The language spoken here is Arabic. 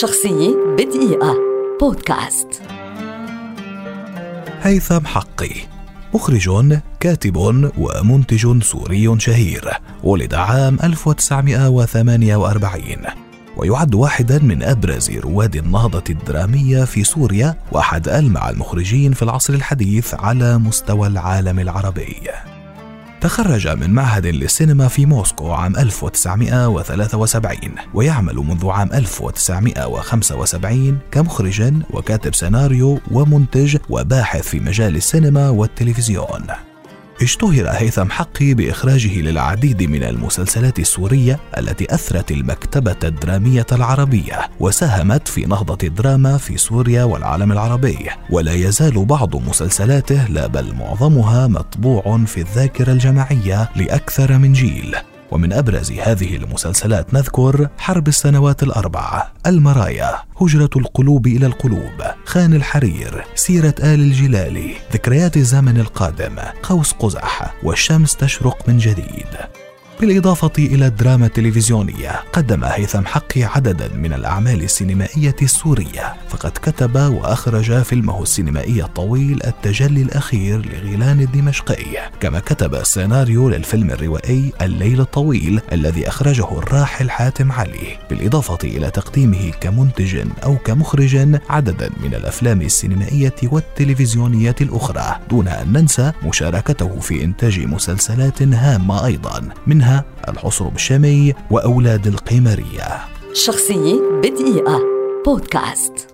شخصية بدقيقة. بودكاست. هيثم حقي. مخرج كاتب ومنتج سوري شهير ولد عام 1948 ويعد واحدا من أبرز رواد النهضة الدرامية في سوريا وأحد ألمع المخرجين في العصر الحديث على مستوى العالم العربي. تخرج من معهد للسينما في موسكو عام 1973 ويعمل منذ عام 1975 كمخرج وكاتب سيناريو ومنتج وباحث في مجال السينما والتلفزيون. اشتهر هيثم حقي بإخراجه للعديد من المسلسلات السورية التي أثرت المكتبة الدرامية العربية وساهمت في نهضة الدراما في سوريا والعالم العربي. ولا يزال بعض مسلسلاته لا بل معظمها مطبوع في الذاكرة الجماعية لأكثر من جيل. ومن أبرز هذه المسلسلات نذكر حرب السنوات الأربعة المرايا هجرة القلوب إلى القلوب. خان الحرير سيرة آل الجلالي ذكريات الزمن القادم قوس قزح والشمس تشرق من جديد. بالإضافة إلى الدراما التلفزيونية قدم هيثم حقي عددا من الأعمال السينمائية السورية فقد كتب وأخرج فيلمه السينمائي الطويل التجلي الأخير لغيلان الدمشقي. كما كتب السيناريو للفيلم الروائي الليل الطويل الذي أخرجه الراحل حاتم علي بالإضافة إلى تقديمه كمنتج أو كمخرج عددا من الأفلام السينمائية والتلفزيونية الأخرى دون أن ننسى مشاركته في إنتاج مسلسلات هامة أيضا منها الحصر بالشامي وأولاد القمرية. شخصية بدقيقة. بودكاست.